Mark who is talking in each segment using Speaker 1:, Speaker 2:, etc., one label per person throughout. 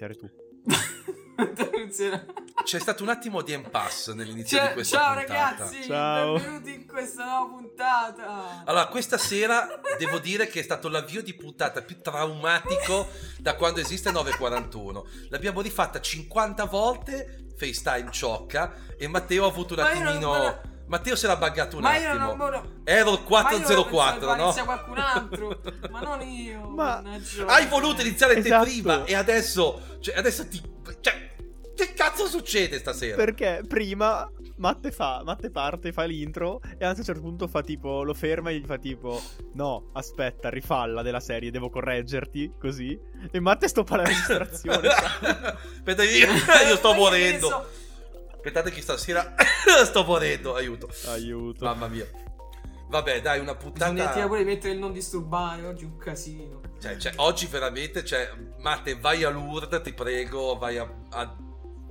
Speaker 1: Iniziare tu.
Speaker 2: C'è stato un attimo di impasse nell'inizio ciao, di questa
Speaker 3: ciao
Speaker 2: puntata.
Speaker 3: ragazzi, ciao. benvenuti in questa nuova puntata.
Speaker 2: Allora, questa sera devo dire che è stato l'avvio di puntata più traumatico da quando esiste 941. L'abbiamo rifatta 50 volte, FaceTime ciocca, e Matteo ha avuto un attimino... Matteo se l'ha buggato un
Speaker 3: ma
Speaker 2: attimo.
Speaker 3: Io non, non,
Speaker 2: Error 404,
Speaker 3: ma
Speaker 2: no?
Speaker 3: Inizia qualcun altro, ma non io.
Speaker 2: Ma hai voluto iniziare
Speaker 1: esatto.
Speaker 2: te prima e adesso, cioè, adesso ti cioè, che cazzo succede stasera?
Speaker 1: Perché prima Matte fa, Matte parte, fa l'intro e a un certo punto fa tipo, lo ferma e gli fa tipo, no, aspetta, rifalla della serie, devo correggerti, così. E Matte stoppa la registrazione.
Speaker 2: Aspetta, io, io sto morendo. Aspettate che stasera sto morendo, aiuto.
Speaker 1: Aiuto.
Speaker 2: Mamma mia. Vabbè, dai, una puntata.
Speaker 3: Bisogna pure mettere il non disturbare. Oggi è un casino.
Speaker 2: Cioè, cioè, oggi veramente, cioè, Matte, vai a Lourdes, ti prego, vai a, a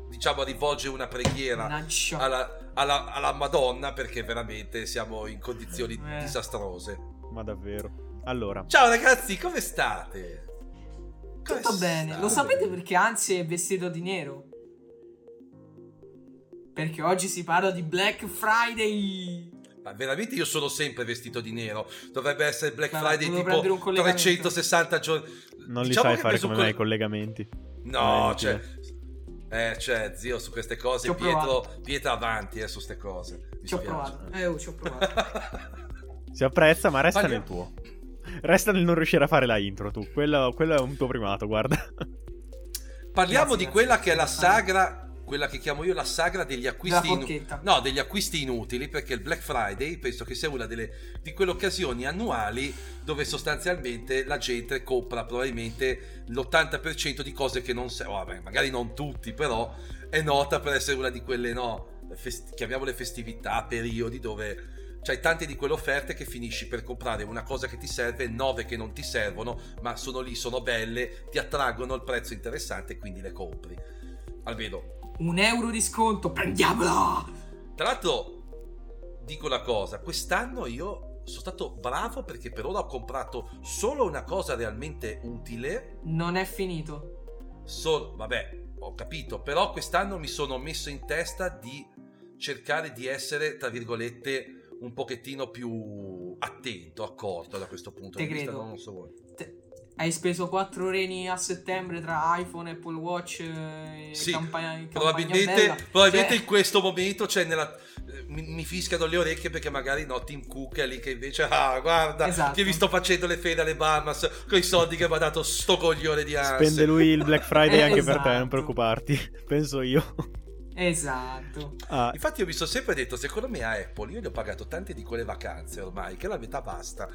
Speaker 2: diciamo, a rivolgere una preghiera alla, alla, alla, Madonna perché veramente siamo in condizioni eh. disastrose.
Speaker 1: Ma davvero. Allora.
Speaker 2: Ciao ragazzi, come state?
Speaker 3: Come Tutto state? bene. Lo sapete perché Anzi è vestito di nero? Perché oggi si parla di Black Friday.
Speaker 2: Ma veramente io sono sempre vestito di nero. Dovrebbe essere Black Ma Friday tipo 360 giorni.
Speaker 1: Non diciamo li sai fare come me i collegamenti.
Speaker 2: No, cioè, eh, cioè, zio, su queste cose Pietro, Pietro avanti eh, su queste cose.
Speaker 3: Mi ci ho provato. Eh, oh, ci ho provato.
Speaker 1: si apprezza, ma resta Parliamo... nel tuo. Resta nel non riuscire a fare la intro, tu. Quello, quello è un tuo primato, guarda.
Speaker 2: Parliamo grazie, di quella che è la sagra quella che chiamo io la sagra degli acquisti, inu- no, degli acquisti inutili, perché il Black Friday penso che sia una delle, di quelle occasioni annuali dove sostanzialmente la gente compra probabilmente l'80% di cose che non servono, oh, magari non tutti, però è nota per essere una di quelle, no, fest- chiamiamole festività, periodi dove c'hai tante di quelle offerte che finisci per comprare una cosa che ti serve, nove che non ti servono, ma sono lì, sono belle, ti attraggono il prezzo interessante e quindi le compri. Almeno
Speaker 3: un euro di sconto, prendiamola!
Speaker 2: Tra l'altro, dico una cosa, quest'anno io sono stato bravo perché per ora ho comprato solo una cosa realmente utile.
Speaker 3: Non è finito.
Speaker 2: Solo, vabbè, ho capito, però quest'anno mi sono messo in testa di cercare di essere, tra virgolette, un pochettino più attento, accorto da questo punto
Speaker 3: Te
Speaker 2: di
Speaker 3: credo.
Speaker 2: vista. Non so voi.
Speaker 3: Te, hai speso 4 reni a settembre tra iPhone, Apple Watch e
Speaker 2: sì,
Speaker 3: campagna,
Speaker 2: probabilmente, probabilmente cioè... in questo momento cioè nella, mi, mi, fischiano le orecchie perché magari no Tim Cook è lì che invece ah guarda esatto. che vi sto facendo le fede alle Bahamas con i soldi che mi ha dato sto coglione di ansia
Speaker 1: spende lui il Black Friday anche esatto. per te non esatto. preoccuparti penso io
Speaker 3: Esatto.
Speaker 2: Ah. Infatti, io mi sono sempre detto: secondo me a Apple io gli ho pagato tante di quelle vacanze ormai che la metà basta.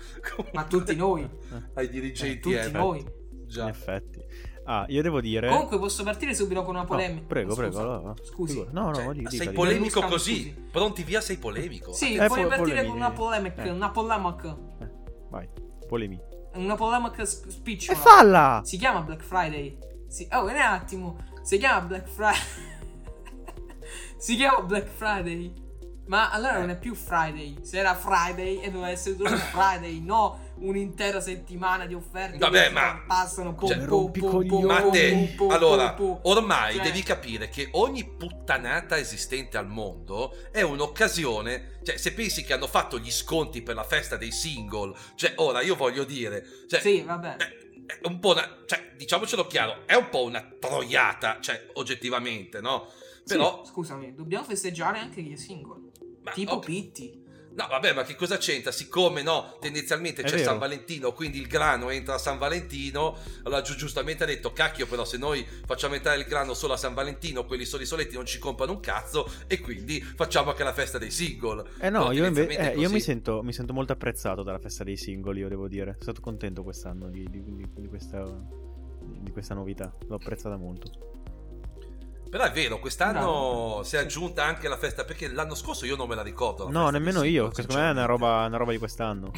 Speaker 3: Ma tutti noi,
Speaker 2: ai dirigenti,
Speaker 3: eh, tutti noi.
Speaker 1: Già. In effetti. Ah, io devo dire.
Speaker 3: Comunque, posso partire subito con una polemica?
Speaker 1: No, prego, prego. Allora.
Speaker 3: Scusi.
Speaker 1: No, no,
Speaker 2: cioè,
Speaker 1: dica,
Speaker 2: sei
Speaker 1: dica,
Speaker 2: polemico
Speaker 3: dica.
Speaker 2: così.
Speaker 3: Scusi.
Speaker 2: Pronti via, sei polemico.
Speaker 3: Sì,
Speaker 1: eh,
Speaker 3: puoi
Speaker 1: po-
Speaker 3: partire
Speaker 1: polemi.
Speaker 3: con una polemica.
Speaker 1: Eh.
Speaker 3: Una polemica.
Speaker 1: Eh, vai, polemi.
Speaker 3: Una polemica speech.
Speaker 1: E falla!
Speaker 3: Si chiama Black Friday. Si... Oh, un attimo. Si chiama Black Friday. Si chiama Black Friday. Ma allora non è più Friday. Se era Friday e doveva essere solo Friday, no un'intera settimana di offerte
Speaker 2: Vabbè, ma
Speaker 3: passano po,
Speaker 2: cioè,
Speaker 3: po, po, po,
Speaker 2: ma te,
Speaker 3: po,
Speaker 2: allora,
Speaker 3: po,
Speaker 2: ormai
Speaker 3: cioè...
Speaker 2: devi capire che ogni puttanata esistente al mondo è un'occasione, cioè se pensi che hanno fatto gli sconti per la festa dei single, cioè ora io voglio dire, cioè,
Speaker 3: Sì, vabbè.
Speaker 2: È, è un po' una, cioè, diciamocelo chiaro, è un po' una troiata, cioè oggettivamente, no? Però
Speaker 3: sì, scusami, dobbiamo festeggiare anche gli single.
Speaker 2: Ma,
Speaker 3: tipo
Speaker 2: okay.
Speaker 3: Pitti.
Speaker 2: No, vabbè, ma che cosa c'entra? Siccome no, tendenzialmente
Speaker 1: È
Speaker 2: c'è
Speaker 1: vero.
Speaker 2: San Valentino, quindi il grano entra a San Valentino. Allora, giu- giustamente ha detto: Cacchio, però, se noi facciamo entrare il grano solo a San Valentino, quelli soli soletti non ci comprano un cazzo. E quindi facciamo anche la festa dei single.
Speaker 1: Eh no, io, inve- eh, io mi, sento, mi sento molto apprezzato dalla festa dei singoli, io devo dire. Sono stato contento quest'anno di, di- di- di questa, di questa novità. L'ho apprezzata molto.
Speaker 2: Però è vero, quest'anno
Speaker 3: Bravo.
Speaker 2: si è aggiunta anche la festa. Perché l'anno scorso io non me la ricordo. la
Speaker 1: No, nemmeno io. Secondo me è una roba, una roba di quest'anno.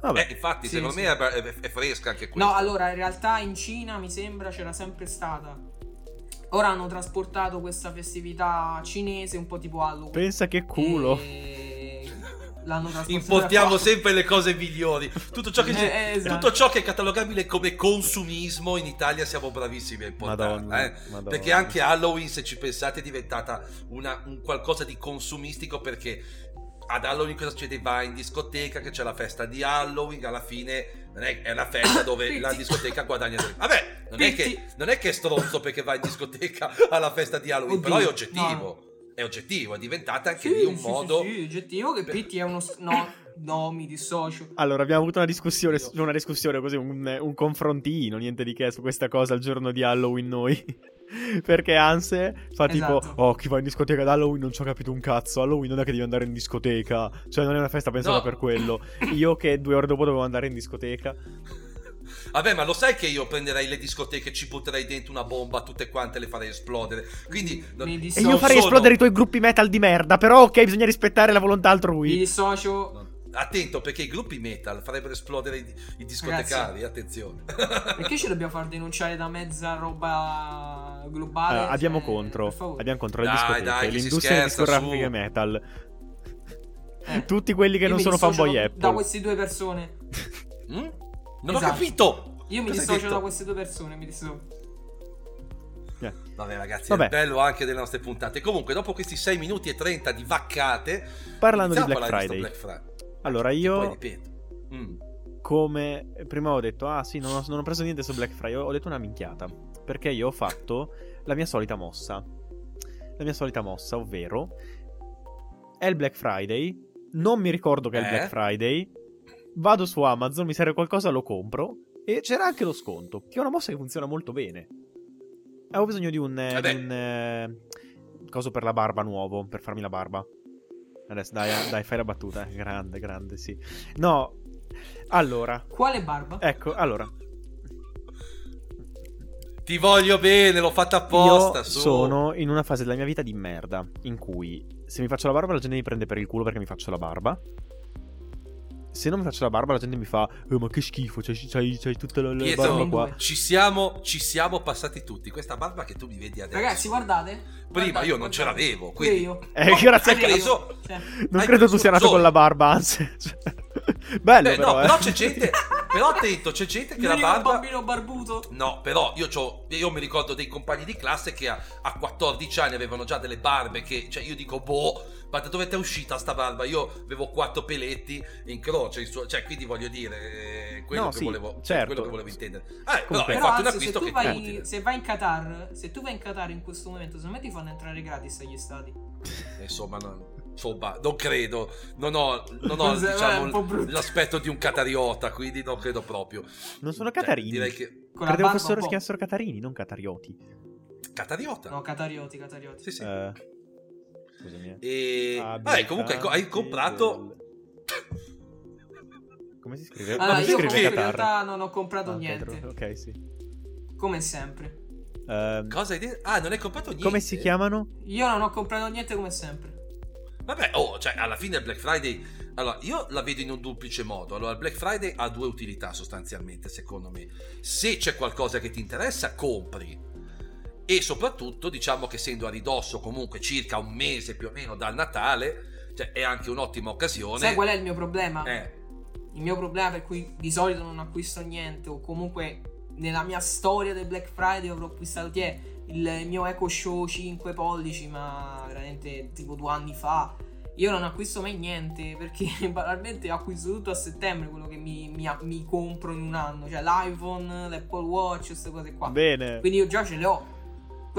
Speaker 1: Vabbè.
Speaker 2: Eh, infatti,
Speaker 3: Sì,
Speaker 2: secondo
Speaker 3: sì.
Speaker 2: me è, è- è fresca anche questa.
Speaker 3: No, allora, in realtà in Cina mi sembra c'era sempre stata. Ora hanno trasportato questa festività cinese un po' tipo Halloween.
Speaker 1: Pensa che culo.
Speaker 3: E... l'hanno.
Speaker 2: Importiamo sempre le cose migliori. Tutto ciò, che eh, esatto. tutto ciò che è catalogabile come consumismo in Italia siamo bravissimi a importarlo. Madonna, eh? Madonna. Perché anche Halloween, se ci pensate, è diventata una, un qualcosa di consumistico perché ad Halloween cosa succede? Vai in discoteca che c'è la festa di Halloween, alla fine non è, è una festa dove la discoteca guadagna del... Vabbè, non è, che, non è che è stronzo perché vai in discoteca alla festa di Halloween, Oddio, però è oggettivo. No. È oggettivo, è diventata anche sì, lì un
Speaker 3: sì,
Speaker 2: modo...
Speaker 3: Sì, sì, oggettivo che Pitti è uno... No, no, mi dissocio.
Speaker 1: Allora, abbiamo avuto una discussione, una discussione così, un, un confrontino, niente di che, su questa cosa il giorno di Halloween noi. Perché Anse fa tipo, esatto. oh, chi va in discoteca ad Halloween non ci ho capito un cazzo. Halloween non è che devi andare in discoteca. Cioè, non è una festa pensata no. per quello. Io che due ore dopo dovevo andare in discoteca.
Speaker 2: Vabbè, ma lo sai che io prenderei le discoteche, ci butterei dentro una bomba, tutte quante le farei esplodere. Quindi.
Speaker 1: Non... E io farei sono... esplodere i tuoi gruppi metal di merda. Però, ok, bisogna rispettare la volontà altrui.
Speaker 3: Mi dissocio.
Speaker 2: No attento perché i gruppi metal farebbero esplodere i, i discotecari, Ragazzi, attenzione.
Speaker 3: Perché ci dobbiamo far denunciare da mezza roba globale? Uh,
Speaker 1: abbiamo cioè, contro, abbiamo contro le discoteche, dai, l'industria discografica metal. Eh. Tutti quelli che Io non sono fanboy Apple.
Speaker 3: Da queste due persone.
Speaker 2: Mm? Non esatto. ho capito.
Speaker 3: Io mi Cosa dissocio da queste due persone, mi dissocio.
Speaker 2: Yeah. Vabbè ragazzi, Vabbè. è bello anche delle nostre puntate. Comunque, dopo questi 6 minuti e 30 di vaccate,
Speaker 1: parlando di Black Friday. Black Friday. Allora io... Mm. Come prima ho detto, ah sì, non ho, non ho, preso niente su Black Friday, ho detto una minchiata. Perché io ho fatto la mia solita mossa. La mia solita mossa, ovvero è il Black Friday, non mi ricordo che è il Black eh? Friday, vado su Amazon, mi serve qualcosa, lo compro e c'era anche lo sconto, che è una mossa che funziona molto bene. Avevo bisogno di un, eh, di un eh, coso per la barba nuovo, per farmi la barba. Adesso dai, dai, fai la battuta. Grande, grande, sì. No, allora.
Speaker 3: Quale barba?
Speaker 1: Ecco, allora.
Speaker 2: Ti voglio bene, l'ho fatta apposta.
Speaker 1: Io su. sono in una fase della mia vita di merda. In cui se mi faccio la barba, la gente mi prende per il culo perché mi faccio la barba se non mi faccio la barba la gente mi fa oh, ma che schifo c'hai, c'hai, c'hai tutta la, la barba qua
Speaker 2: ci siamo, ci siamo passati tutti. Questa barba che tu mi vedi adesso.
Speaker 3: Ragazzi guardate.
Speaker 2: Prima
Speaker 3: guardate,
Speaker 2: io non ce l'avevo quindi io,
Speaker 1: eh, grazie a preso, cioè, non credo tu sia nato con la barba anzi bello Beh, però,
Speaker 2: no,
Speaker 1: eh.
Speaker 2: però c'è gente però attento c'è gente che la barba
Speaker 3: un bambino barbuto.
Speaker 2: No però io, io mi ricordo dei compagni di classe che a, a 14 anni avevano già delle barbe che cioè io dico boh ma da dove ti è uscita sta barba? Io avevo quattro peletti in croce, cioè quindi voglio dire, eh, quello, no, che, sì, volevo, cioè, certo. quello che volevo intendere.
Speaker 3: Eh, però hai fatto un acquisto se che vai, Se vai in Qatar, se tu vai in Qatar in questo momento, secondo me ti fanno entrare gratis agli stati.
Speaker 2: Insomma, no. Insomma, non credo, non ho, non ho diciamo, l'aspetto di un catariota, quindi non credo proprio.
Speaker 1: Non sono cioè, catarini. Cioè, direi che... Credevo fossero, chiamassero catarini, non catarioti.
Speaker 2: Catariota?
Speaker 3: No, catarioti, catarioti.
Speaker 2: Sì, sì. Uh, scusami. E... Vabbè, comunque hai comprato...
Speaker 1: Come si scrive?
Speaker 3: Allora,
Speaker 1: Come
Speaker 3: io scrive in realtà non ho comprato ah, niente.
Speaker 1: Ok, sì.
Speaker 3: Come sempre.
Speaker 2: Uh, Cosa hai detto? Ah, non hai comprato niente?
Speaker 1: Come si chiamano?
Speaker 3: Io non ho comprato niente come sempre.
Speaker 2: Vabbè, oh, cioè, alla fine il Black Friday... Allora, io la vedo in un duplice modo. Allora, il Black Friday ha due utilità sostanzialmente, secondo me. Se c'è qualcosa che ti interessa, compri e soprattutto diciamo che essendo a ridosso comunque circa un mese più o meno dal Natale, cioè è anche un'ottima occasione.
Speaker 3: Sai qual è il mio problema? Eh. Il mio problema per cui di solito non acquisto niente o comunque nella mia storia del Black Friday avrò acquistato chi è il mio Echo Show 5 pollici ma veramente tipo due anni fa io non acquisto mai niente perché banalmente acquisto tutto a settembre quello che mi, mi, mi compro in un anno cioè l'iPhone, l'Apple Watch queste cose qua
Speaker 2: bene
Speaker 3: quindi io già ce le ho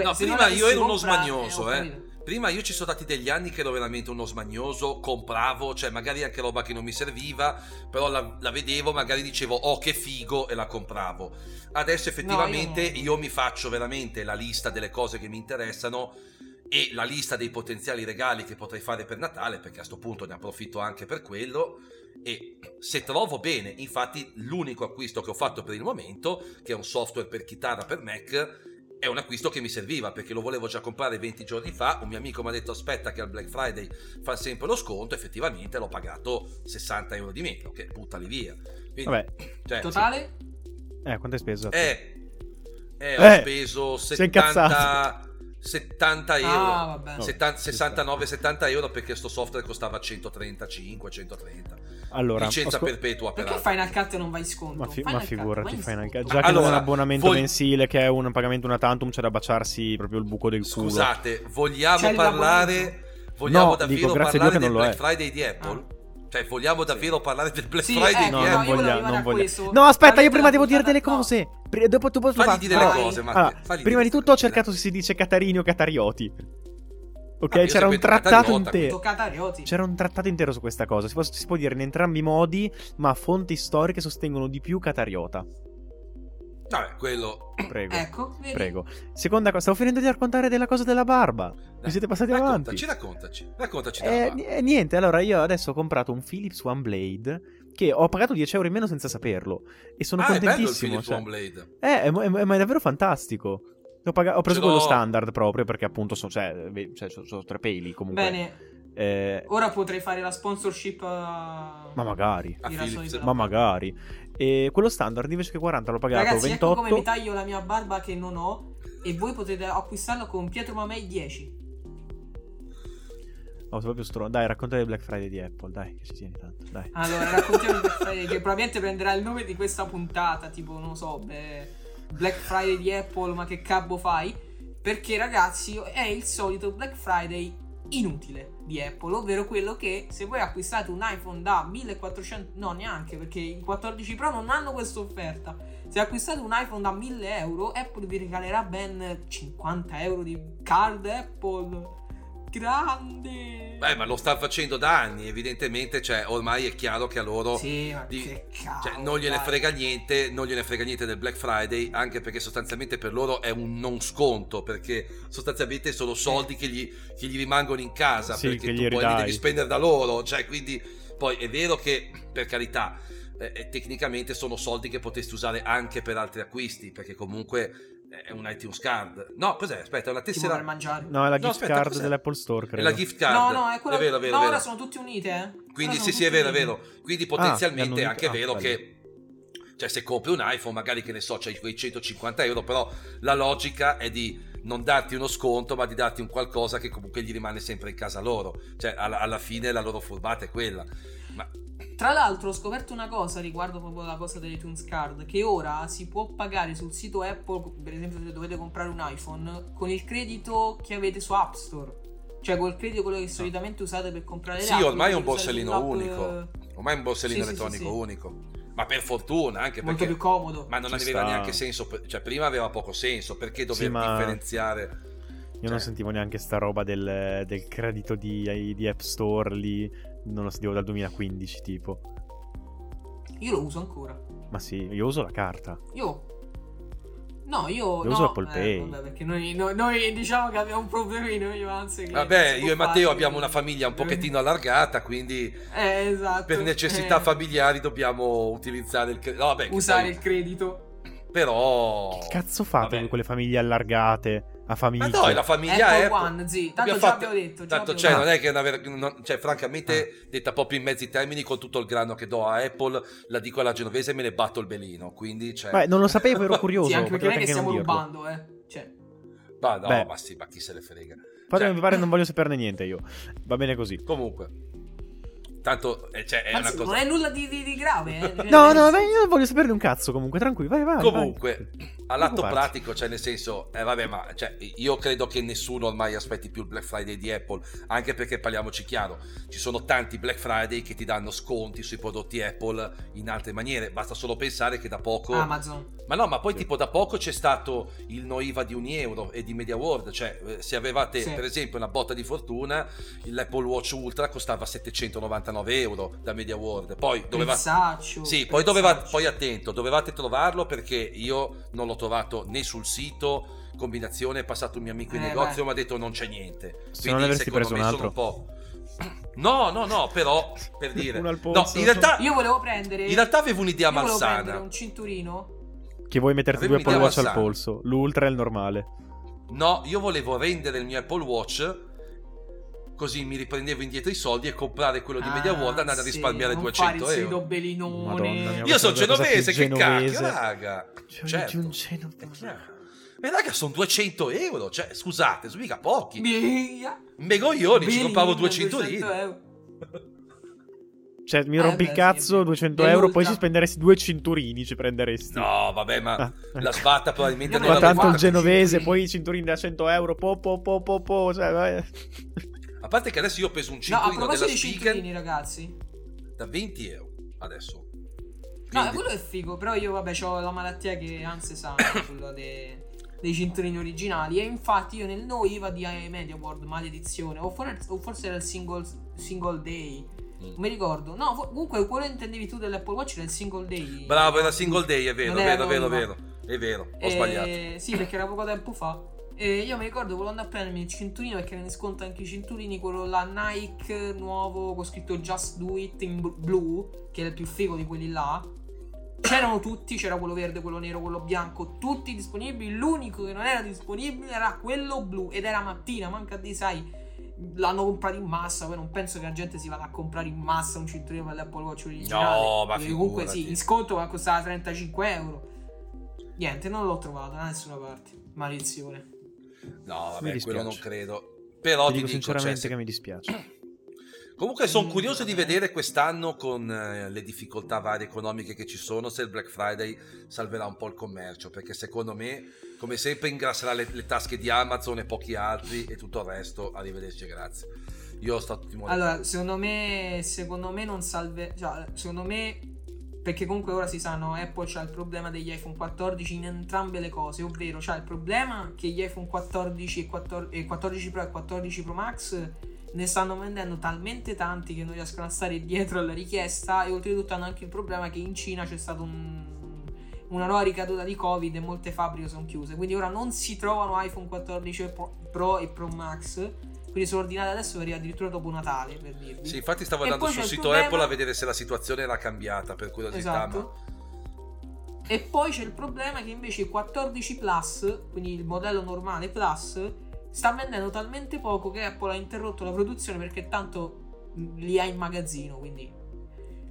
Speaker 2: no, prima io ero uno smagnoso, eh. Prima io ci sono stati degli anni che ero veramente uno smagnoso, compravo, cioè magari anche roba che non mi serviva, però la, la vedevo, magari dicevo oh che figo e la compravo. Adesso effettivamente no, io, io mi faccio veramente la lista delle cose che mi interessano e la lista dei potenziali regali che potrei fare per Natale, perché a questo punto ne approfitto anche per quello. E se trovo bene, infatti, l'unico acquisto che ho fatto per il momento, che è un software per chitarra per Mac, è un acquisto che mi serviva perché lo volevo già comprare 20 giorni fa. Un mio amico mi ha detto: Aspetta, che al Black Friday fa sempre lo sconto. Effettivamente l'ho pagato 60 euro di meno, che buttali via.
Speaker 1: Quindi, Vabbè,
Speaker 3: cioè, Totale?
Speaker 1: Sì. Eh, quanto hai speso?
Speaker 2: Eh, eh, ho eh, speso 70. 70 euro, ah, 69-70 euro perché sto software costava 135, 130. Allora, licenza scop- perpetua
Speaker 3: per Perché Final Cut non vai in sconto?
Speaker 1: Ma, fi- ma figurati Final Cut. Già che allora, un abbonamento voi... mensile che è un pagamento una tantum c'è da baciarsi proprio il buco del culo.
Speaker 2: Scusate, vogliamo parlare vogliamo
Speaker 1: no,
Speaker 2: davvero
Speaker 1: dico,
Speaker 2: parlare
Speaker 1: del
Speaker 2: Black Friday di Apple? Ah. Cioè, vogliamo davvero sì. parlare del Black
Speaker 3: sì,
Speaker 2: Friday?
Speaker 3: Eh, no, non vogliamo. Non vogliamo.
Speaker 1: No, aspetta, io prima devo dire delle cose. No. Dopo tu posso
Speaker 2: fare dire le cose,
Speaker 1: allora, Prima di tutto ho cercato se si dice Catarini o Catarioti. Ok, ah, c'era un trattato intero. C'era un trattato intero su questa cosa. Si può, si può dire in entrambi i modi, ma fonti storiche sostengono di più Catariota.
Speaker 2: Vabbè, quello.
Speaker 1: Prego.
Speaker 3: Ecco,
Speaker 1: vedi? Prego. Seconda cosa, stavo finendo di raccontare della cosa della barba. Mi siete passati
Speaker 2: raccontaci,
Speaker 1: avanti.
Speaker 2: Raccontaci, raccontaci.
Speaker 1: Eh, eh, niente, allora io adesso ho comprato un Philips One Blade che ho pagato 10 euro in meno senza saperlo. E sono
Speaker 2: ah,
Speaker 1: contentissimo.
Speaker 2: È
Speaker 1: cioè,
Speaker 2: One Blade.
Speaker 1: Eh, è, è, è, è davvero fantastico. Ho, pagato, ho preso quello standard proprio perché appunto sono, cioè, cioè, sono, sono tre peli comunque.
Speaker 3: Bene. Eh... Ora potrei fare la sponsorship a...
Speaker 1: Ma magari.
Speaker 2: A
Speaker 1: Ma magari. E quello standard invece che 40 l'ho pagato
Speaker 3: Ragazzi,
Speaker 1: 28.
Speaker 3: ecco come mi taglio la mia barba che non ho e voi potete acquistarlo con Pietro Mamei 10.
Speaker 1: Oh, proprio stro... Dai, racconta il Black Friday di Apple, dai, che ci tieni tanto, dai.
Speaker 3: Allora, raccontiamo il Black Friday che probabilmente prenderà il nome di questa puntata, tipo, non so, beh, Black Friday di Apple, ma che cabo fai? Perché ragazzi, è il solito Black Friday inutile di Apple, ovvero quello che se voi acquistate un iPhone da 1400, no neanche perché i 14 Pro non hanno questa offerta. Se acquistate un iPhone da 1000 euro, Apple vi regalerà ben 50 euro di card Apple grande.
Speaker 2: Beh, ma lo stanno facendo da anni, evidentemente, cioè, ormai è chiaro che a loro
Speaker 3: sì, ma di, che cavolo,
Speaker 2: cioè, non gliene frega niente, non gliene frega niente del Black Friday, anche perché sostanzialmente per loro è un non sconto, perché sostanzialmente sono soldi che gli, che gli rimangono in casa,
Speaker 1: sì,
Speaker 2: perché tu poi li devi spendere da loro, cioè, quindi poi è vero che per carità eh, eh, tecnicamente sono soldi che potresti usare anche per altri acquisti, perché comunque è un iTunes card. No, cos'è? Aspetta, è una tessera.
Speaker 3: mangiare.
Speaker 1: No, è la no, gift aspetta, card cos'è? dell'Apple Store. Credo.
Speaker 2: È la gift card.
Speaker 3: No, no, è quella.
Speaker 2: È vero, è vero.
Speaker 3: No,
Speaker 2: vero.
Speaker 3: ora sono tutte unite. Eh.
Speaker 2: Quindi, sì, sì, è vero, è vero. Quindi potenzialmente ah, è anche ah, vero bello. che. Cioè, se compri un iPhone, magari che ne so, c'hai quei 150 euro, però la logica è di non darti uno sconto, ma di darti un qualcosa che comunque gli rimane sempre in casa loro. Cioè, alla, alla fine la loro furbata è quella. Ma
Speaker 3: tra l'altro ho scoperto una cosa riguardo proprio la cosa dell'iTunes Card, che ora si può pagare sul sito Apple, per esempio se dovete comprare un iPhone, con il credito che avete su App Store. Cioè col credito quello che solitamente usate per comprare le
Speaker 2: Sì, ormai è un borsellino unico. Ormai è un borsellino sì, elettronico sì, sì, unico. Ma per fortuna, anche
Speaker 3: Molto
Speaker 2: perché...
Speaker 3: più comodo.
Speaker 2: Ma non Ci aveva sta. neanche senso, cioè prima aveva poco senso, perché dover ma... differenziare...
Speaker 1: Io cioè... non sentivo neanche sta roba del, del credito di, di App Store lì non lo sentivo dal 2015 tipo.
Speaker 3: Io lo uso ancora.
Speaker 1: Ma sì, io uso la carta.
Speaker 3: Io No, io,
Speaker 1: io
Speaker 3: no,
Speaker 1: uso Apple Pay.
Speaker 3: Eh, vabbè, perché noi, noi, noi, diciamo che abbiamo un problemino io anzi
Speaker 2: Vabbè, io e Matteo abbiamo una famiglia un pochettino allargata, quindi
Speaker 3: eh, esatto.
Speaker 2: per necessità eh. familiari dobbiamo utilizzare il credito. No,
Speaker 3: Usare poi... il credito.
Speaker 2: Però
Speaker 1: Che cazzo fate con quelle famiglie allargate? A famiglia.
Speaker 2: Ma no, è la famiglia
Speaker 3: Apple,
Speaker 2: Apple.
Speaker 3: One, sì. Tanto già abbiamo detto.
Speaker 2: Già tanto,
Speaker 3: abbiamo
Speaker 2: cioè, non è che una ver- non, cioè, francamente, ah. detta proprio in mezzi termini, con tutto il grano che do a Apple, la dico alla genovese e me ne batto il belino. Quindi, cioè...
Speaker 1: Beh, non lo sapevo, ero curioso.
Speaker 3: sì, anche perché non è che stiamo rubando, eh. Cioè.
Speaker 2: Ma no, Beh. ma sì, ma chi se ne frega.
Speaker 1: Fatemi cioè... pare non voglio saperne niente io. Va bene così.
Speaker 2: Comunque. Tanto eh, cioè, è
Speaker 3: Anzi,
Speaker 2: una cosa...
Speaker 3: non è nulla di, di, di grave. Eh.
Speaker 1: No, no, io non voglio saperne un cazzo. Comunque, tranquillo, vai, vai.
Speaker 2: Comunque,
Speaker 1: vai.
Speaker 2: All'atto pratico, cioè, nel senso, eh, vabbè, ma cioè, io credo che nessuno ormai aspetti più il Black Friday di Apple. Anche perché parliamoci chiaro, ci sono tanti Black Friday che ti danno sconti sui prodotti Apple in altre maniere. Basta solo pensare che da poco.
Speaker 3: Amazon.
Speaker 2: Ma no, ma poi, sì. tipo, da poco c'è stato il no IVA di un euro e di Media World. Cioè, eh, se avevate, sì. per esempio, una botta di fortuna, l'Apple Watch Ultra costava 799 euro da Media World. Poi dovevate.
Speaker 3: Pensaccio,
Speaker 2: sì, poi dovevate. Poi attento, dovevate trovarlo perché io non l'ho trovato né sul sito. Combinazione, è passato un mio amico in eh, negozio, mi ha detto non c'è niente.
Speaker 1: Se Quindi, non avresti preso un altro.
Speaker 2: Un po'. No, no, no, però per dire.
Speaker 1: no,
Speaker 2: in realtà
Speaker 3: io volevo prendere
Speaker 2: In realtà avevo un'idea
Speaker 3: io
Speaker 2: malsana.
Speaker 3: un cinturino
Speaker 1: che vuoi metterti due Apple Watch al polso. L'ultra è il normale.
Speaker 2: No, io volevo vendere il mio Apple Watch così mi riprendevo indietro i soldi e comprare quello di Media World e andare
Speaker 3: sì,
Speaker 2: a risparmiare 200 euro.
Speaker 3: Madonna,
Speaker 2: io sono genovese, che cacchio, raga.
Speaker 1: Cioè, certo. un genovese.
Speaker 2: E raga, sono 200 euro. Cioè, scusate, sono mica pochi.
Speaker 3: Mia.
Speaker 2: Megoglioni, ci compravo 200, 200
Speaker 1: euro. Cioè, mi eh rompi il cazzo, sì, 200 euro, poi se spenderesti due cinturini ci prenderesti.
Speaker 2: No, vabbè, ma ah, la sbatta probabilmente
Speaker 1: non Ma tanto il genovese, poi i cinturini da 100 euro, po po po po po, cioè, vai.
Speaker 2: A parte che adesso io ho preso un cinturino no, a della speaker
Speaker 3: ragazzi.
Speaker 2: Da 20 euro, adesso.
Speaker 3: Quindi... No, quello è figo, però io vabbè ho la malattia che anzi sa quello de... dei cinturini originali e infatti io nel no IVA di Media World maledizione o, for... o forse era il single, single day non mi ricordo. No, comunque quello intendevi tu dell'Apple Watch era il single day.
Speaker 2: Bravo, era single day, è vero, è vero, vero, vero. È vero, ho e... sbagliato.
Speaker 3: Sì, perché era poco tempo fa. E io mi ricordo volevo andare a prendermi il cinturino perché ne sconto anche i cinturini, quello là Nike nuovo con scritto Just Do It in blu, che è il più figo di quelli là. C'erano tutti, c'era quello verde, quello nero, quello bianco, tutti disponibili. L'unico che non era disponibile era quello blu ed era mattina, manca di sai l'hanno comprato in massa. Poi non penso che la gente si vada a comprare in massa un cinturino per l'Apple Watch originale.
Speaker 2: No, ma
Speaker 3: comunque sì, in sconto costava 35 euro. Niente, non l'ho trovato da nessuna parte. Maledizione.
Speaker 2: No, vabbè, quello non credo. Però ti,
Speaker 1: ti dico, dico sinceramente cioè, che mi dispiace.
Speaker 2: Comunque sono curioso di vedere quest'anno con eh, le difficoltà varie economiche che ci sono se il Black Friday salverà un po' il commercio, perché secondo me, come sempre, ingrasserà le, le tasche di Amazon e pochi altri e tutto il resto. Arrivederci, grazie. Io ho stato timore.
Speaker 3: Allora, secondo me, secondo me non salve... Cioè, secondo me perché comunque ora si sanno Apple c'ha il problema degli iPhone 14 in entrambe le cose ovvero c'ha il problema che gli iPhone 14 e 14, 14 Pro e 14 Pro Max ne stanno vendendo talmente tanti che non riescono a stare dietro alla richiesta e oltretutto hanno anche il problema che in Cina c'è stata un, una nuova ricaduta di Covid e molte fabbriche sono chiuse. Quindi ora non si trovano iPhone 14 Pro e Pro Max. Quindi sono ordinate adesso per addirittura dopo Natale, per dirvi.
Speaker 2: Sì, infatti stavo andando sul sito problema... Apple a vedere se la situazione era cambiata, per curiosità. Esatto.
Speaker 3: Ma... E poi c'è il problema che invece il 14 Plus, quindi il modello normale Plus, sta vendendo talmente poco che Apple ha interrotto la produzione perché tanto li ha in magazzino, quindi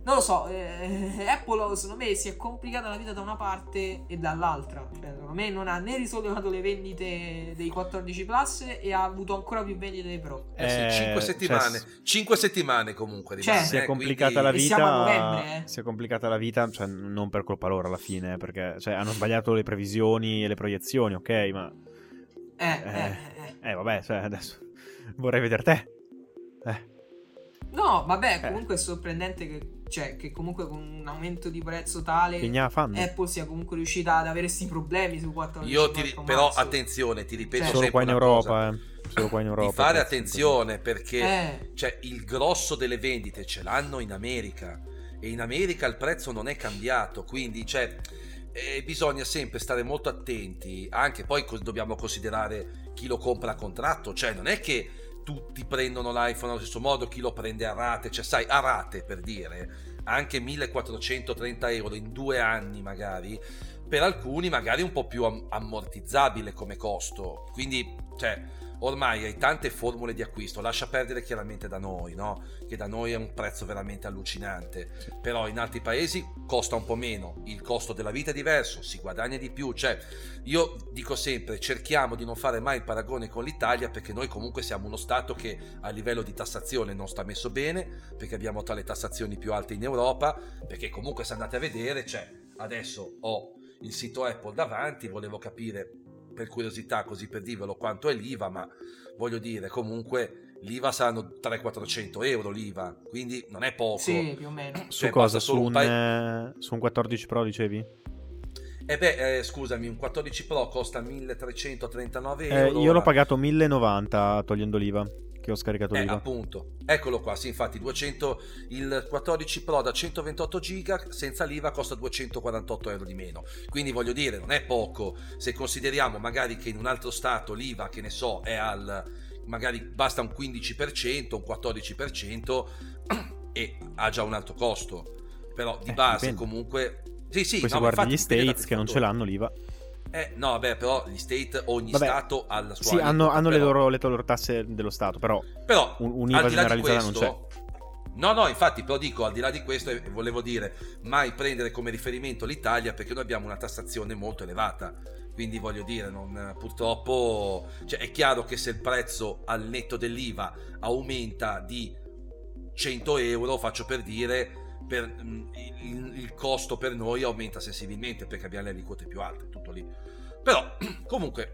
Speaker 3: non lo so, eh, Apple secondo me si è complicata la vita da una parte e dall'altra. Cioè, secondo me non ha né risollevato le vendite dei 14 Plus e ha avuto ancora più vendite dei Pro.
Speaker 2: Eh, sì, 5 eh, settimane. Cioè, 5 settimane comunque.
Speaker 1: Cioè, rimane, si è complicata quindi... la vita. Novembre, eh. Si è complicata la vita, cioè, non per colpa loro alla fine, perché cioè, hanno sbagliato le previsioni e le proiezioni, ok, ma...
Speaker 3: Eh, eh, eh, eh
Speaker 1: eh, vabbè, cioè, adesso vorrei vedere te.
Speaker 3: Eh. No, vabbè, eh. comunque è sorprendente che, cioè, che comunque con un aumento di prezzo tale Apple sia comunque riuscita ad avere questi problemi su 14
Speaker 2: Io ti, però attenzione, ti ripeto cioè,
Speaker 1: solo qua in Europa, eh. Solo qua in Europa.
Speaker 2: Di fare attenzione perché eh. cioè, il grosso delle vendite ce l'hanno in America e in America il prezzo non è cambiato, quindi cioè e bisogna sempre stare molto attenti, anche poi dobbiamo considerare chi lo compra a contratto, cioè non è che tutti prendono l'iPhone allo stesso modo, chi lo prende a rate, cioè sai, a rate per dire, anche 1430 euro in due anni magari, per alcuni magari un po' più ammortizzabile come costo, quindi cioè ormai hai tante formule di acquisto, lascia perdere chiaramente da noi, no? che da noi è un prezzo veramente allucinante, però in altri paesi costa un po' meno, il costo della vita è diverso, si guadagna di più, cioè io dico sempre cerchiamo di non fare mai il paragone con l'Italia perché noi comunque siamo uno Stato che a livello di tassazione non sta messo bene, perché abbiamo tra le tassazioni più alte in Europa, perché comunque se andate a vedere, cioè adesso ho il sito Apple davanti, volevo capire per curiosità, così per dirvelo, quanto è l'IVA, ma voglio dire, comunque l'IVA saranno 300-400 euro l'IVA, quindi non è poco.
Speaker 3: Sì, più o meno.
Speaker 1: Cioè, su cosa? Su un, pa- eh, su un 14 Pro dicevi?
Speaker 2: Eh beh, eh, scusami, un 14 Pro costa 1339
Speaker 1: eh, euro. io l'ho pagato 1090 togliendo l'IVA che ho scaricato
Speaker 2: eh, appunto, eccolo qua, sì, infatti 200, il 14 Pro da 128 giga senza l'IVA costa 248 euro di meno, quindi voglio dire, non è poco, se consideriamo magari che in un altro stato l'IVA, che ne so, è al, magari basta un 15%, un 14% e ha già un altro costo, però di eh, base dipende. comunque... Sì, sì,
Speaker 1: Poi no, se guardi gli States che non ce l'hanno l'IVA.
Speaker 2: Eh, no, vabbè, però gli state, ogni vabbè, stato ha la sua.
Speaker 1: Sì, hanno, hanno le, loro, le, loro, tasse dello Stato, però.
Speaker 2: Però, un, un'IVA generalizzata questo, non c'è. No, no, infatti, però dico, al di là di questo, volevo dire, mai prendere come riferimento l'Italia perché noi abbiamo una tassazione molto elevata. quindi voglio dire, non, purtroppo cioè, è chiaro che se il prezzo al netto dell'IVA aumenta di 100 euro, faccio per dire, per, mm, il, il, costo per noi aumenta sensibilmente perché abbiamo le aliquote più alte, tutto lì. Però comunque,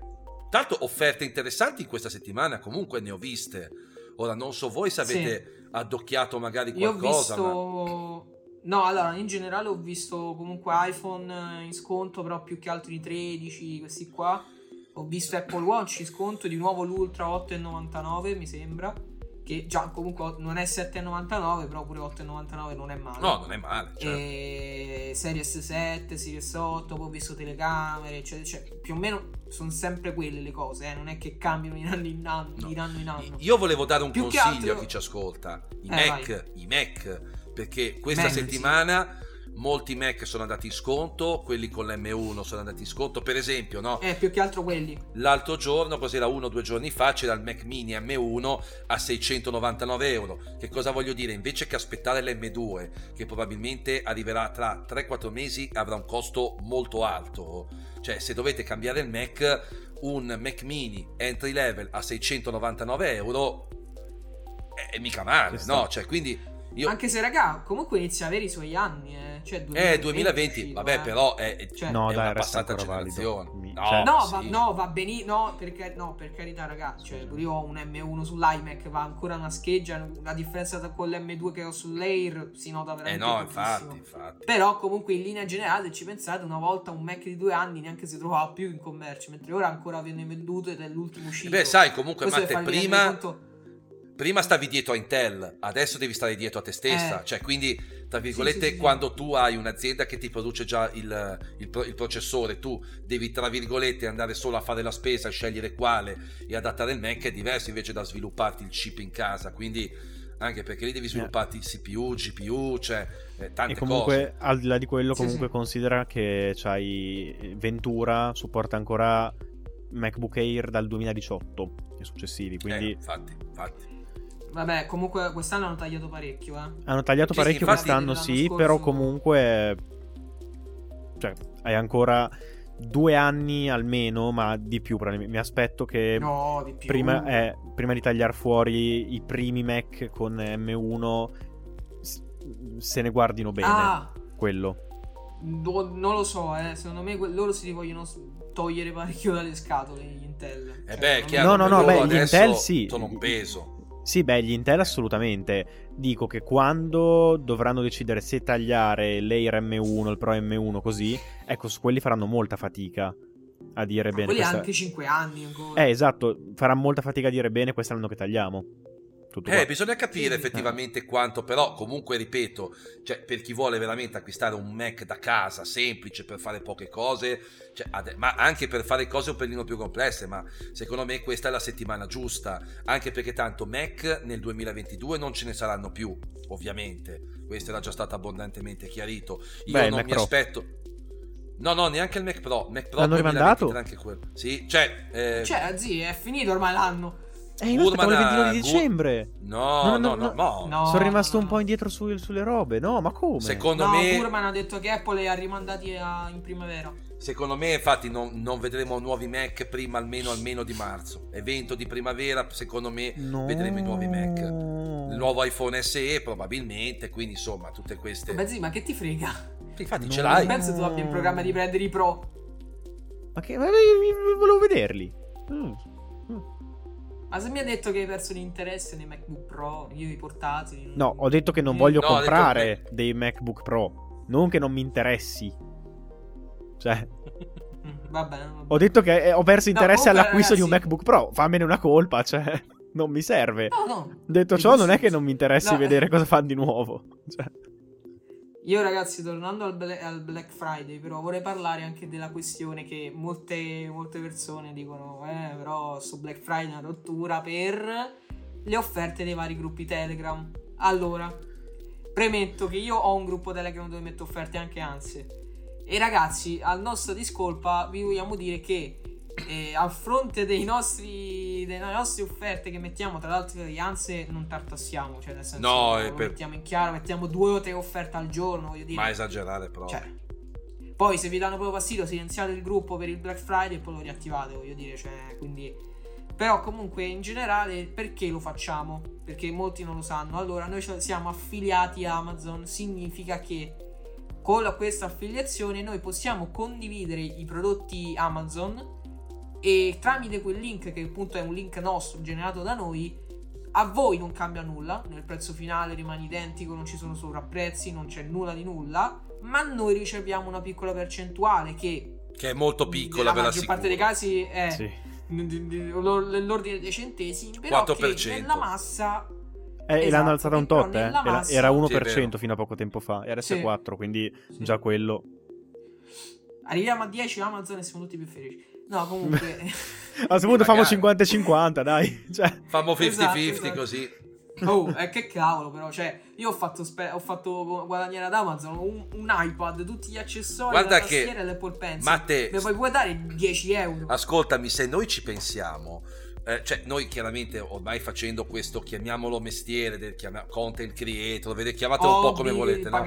Speaker 2: tanto offerte interessanti in questa settimana, comunque ne ho viste. Ora non so voi se avete sì. addocchiato magari qualcosa.
Speaker 3: Io ho visto... Ma... No, allora, in generale ho visto comunque iPhone in sconto, però più che altro i 13, questi qua. Ho visto Apple Watch in sconto, di nuovo l'Ultra 8,99 mi sembra. Che già comunque non è 7,99, però pure 8,99 non è male.
Speaker 2: No, non è male.
Speaker 3: Certo. E Series 7, Series 8, poi ho visto telecamere, eccetera. Cioè, più o meno sono sempre quelle le cose, eh? non è che cambiano in anno in anno. No. In anno, in anno.
Speaker 2: Io volevo dare un più consiglio altro... a chi ci ascolta. I eh, Mac, vai. i Mac perché questa Mac, settimana sì. Molti Mac sono andati in sconto, quelli con l'M1 sono andati in sconto, per esempio, no?
Speaker 3: Eh, più che altro quelli.
Speaker 2: L'altro giorno, cos'era uno o due giorni fa, c'era il Mac Mini M1 a 699 euro. Che cosa voglio dire? Invece che aspettare l'M2, che probabilmente arriverà tra 3-4 mesi, avrà un costo molto alto. Cioè, se dovete cambiare il Mac, un Mac Mini entry level a 699 euro è mica male, no? Cioè, quindi
Speaker 3: io... Anche se, raga, comunque inizia a avere i suoi anni, eh. Cioè,
Speaker 2: 2020, eh, 2020, uscito, vabbè, eh. però è, cioè,
Speaker 1: no,
Speaker 2: è
Speaker 1: dai,
Speaker 2: una passata generazione.
Speaker 3: Mi... No, cioè, no, sì. va, no, va benissimo. No, perché, no, per carità, raga. Cioè, io ho un M1 sull'iMac, va ancora una scheggia. La differenza tra con l'M2 che ho sull'Air si nota veramente.
Speaker 2: Eh no, infatti, infatti.
Speaker 3: Però, comunque, in linea generale, ci pensate, una volta un Mac di due anni neanche si trovava più in commercio, mentre ora ancora viene venduto ed è l'ultimo uscito.
Speaker 2: Beh, sai, comunque, Matte, prima. Conto prima stavi dietro a Intel, adesso devi stare dietro a te stessa. Eh. Cioè, quindi, tra virgolette, sì, sì, quando sì. tu hai un'azienda che ti produce già il, il, il, processore, tu devi, tra virgolette, andare solo a fare la spesa, scegliere quale e adattare il Mac, è diverso invece da svilupparti il chip in casa. Quindi, anche perché lì devi svilupparti il CPU, GPU, cioè eh, tante
Speaker 1: e comunque,
Speaker 2: cose.
Speaker 1: al di là di quello, comunque considera che c'hai Ventura, supporta ancora MacBook Air dal 2018 e successivi, quindi...
Speaker 2: Eh, infatti, infatti.
Speaker 3: Vabbè, comunque quest'anno hanno tagliato parecchio, eh.
Speaker 1: Hanno tagliato parecchio sì, quest'anno, sì, scorso... però comunque... Cioè, hai ancora due anni almeno, ma di più. Mi aspetto che
Speaker 3: no, di
Speaker 1: prima, eh, prima, di tagliare fuori i primi Mac con M1 se ne guardino bene. Ah, quello.
Speaker 3: No, non lo so, eh. Secondo me loro si vogliono togliere parecchio dalle scatole gli Intel.
Speaker 2: Eh cioè, beh, chiaro,
Speaker 1: no, no, no, beh, gli Intel sì.
Speaker 2: Sono un peso.
Speaker 1: Sì, beh, gli Intel assolutamente. Dico che quando dovranno decidere se tagliare l'Air M1, il Pro M1 così, ecco, su quelli faranno molta fatica a dire bene.
Speaker 3: Quelli
Speaker 1: questa...
Speaker 3: anche 5 anni ancora.
Speaker 1: Eh, esatto, farà molta fatica a dire bene l'anno che tagliamo.
Speaker 2: Tutto eh, qua. bisogna capire sì, effettivamente quanto, però comunque ripeto, cioè, per chi vuole veramente acquistare un Mac da casa, semplice per fare poche cose, cioè, ma anche per fare cose un pelino più complesse, ma secondo me questa è la settimana giusta, anche perché tanto Mac nel 2022 non ce ne saranno più, ovviamente, questo era già stato abbondantemente chiarito. Io Beh, non Mac mi Pro. aspetto... No, no, neanche il Mac Pro. Mac Pro
Speaker 1: L'hanno rimandato?
Speaker 2: Anche quello. Sì, cioè... Eh...
Speaker 3: Cioè, zii, è finito ormai l'anno.
Speaker 1: Eh, io il 29 di dicembre.
Speaker 2: No, no, no, no, no,
Speaker 1: no. Sono rimasto un po' indietro su, sulle robe. No, ma come?
Speaker 2: Secondo no, me.
Speaker 3: Burman ha detto che Apple li ha rimandati a... in primavera.
Speaker 2: Secondo me, infatti, non, non, vedremo nuovi Mac prima almeno, almeno di marzo. Evento di primavera, secondo me, no. vedremo i nuovi Mac. Il nuovo iPhone SE, probabilmente. Quindi, insomma, tutte queste.
Speaker 3: Ma ma che ti frega?
Speaker 2: Infatti, no. ce l'hai.
Speaker 3: Penso tu abbia in programma di prendere i Pro.
Speaker 1: Ma che. Ma volevo vederli. Mm.
Speaker 3: Ma se mi ha detto che hai perso l'interesse nei MacBook Pro, io i portatili.
Speaker 1: No, ho detto che non voglio no, comprare che... dei MacBook Pro. Non che non mi interessi. Cioè.
Speaker 3: va bene,
Speaker 1: Ho detto che eh, ho perso interesse no, all'acquisto ragazzi... di un MacBook Pro. Fammene una colpa, cioè. Non mi serve.
Speaker 3: No, no.
Speaker 1: Detto ciò, non è che non mi interessi no, vedere cosa fanno di nuovo. Cioè.
Speaker 3: Io ragazzi, tornando al, Bla- al, Black Friday, però vorrei parlare anche della questione che molte, molte persone dicono, eh, però su Black Friday è una rottura per le offerte dei vari gruppi Telegram. Allora, premetto che io ho un gruppo Telegram dove metto offerte anche ansie. E ragazzi, al nostro discolpa vi vogliamo dire che eh, a fronte dei nostri, delle nostre offerte che mettiamo, tra l'altro di Anse non tartassiamo, cioè nel senso
Speaker 2: no,
Speaker 3: lo per... mettiamo in chiaro, mettiamo due o tre offerte al giorno, voglio dire.
Speaker 2: Ma esagerare però.
Speaker 3: Cioè, Poi se vi danno proprio fastidio silenziate il gruppo per il Black Friday e poi lo riattivate, voglio dire, cioè, quindi... Però comunque in generale perché lo facciamo? Perché molti non lo sanno. Allora, noi siamo affiliati a Amazon, significa che con questa affiliazione noi possiamo condividere i prodotti Amazon e tramite quel link che appunto è un link nostro generato da noi a voi non cambia nulla nel prezzo finale rimane identico non ci sono sovrapprezzi non c'è nulla di nulla ma noi riceviamo una piccola percentuale che
Speaker 2: che è molto piccola
Speaker 3: nella maggior parte dei casi è sì. nell'ordine dei centesimi però 4%. che nella massa
Speaker 1: eh, esatto, l'hanno alzata un tot, eh. Massa... Era, 1% sì, fino a poco tempo fa, e adesso sì. è 4, quindi sì. già quello.
Speaker 3: Arriviamo a 10 Amazon e siamo tutti più felici. No, comunque.
Speaker 1: a questo punto famo 50-50, dai. Cioè...
Speaker 2: Famo 50-50 esatto, esatto. così.
Speaker 3: Oh, eh, che cavolo, però. Cioè, io ho fatto, spe- ho fatto guadagnare ad Amazon un, un, iPad, tutti gli accessori,
Speaker 2: Guarda
Speaker 3: la
Speaker 2: che,
Speaker 3: e l'Apple Pencil.
Speaker 2: Ma te.
Speaker 3: Mi puoi dare 10 euro.
Speaker 2: Ascoltami, se noi ci pensiamo. Eh, cioè, noi chiaramente ormai facendo questo, chiamiamolo mestiere, del, chiama, content creator, vedete, chiamatelo un po' come volete, no?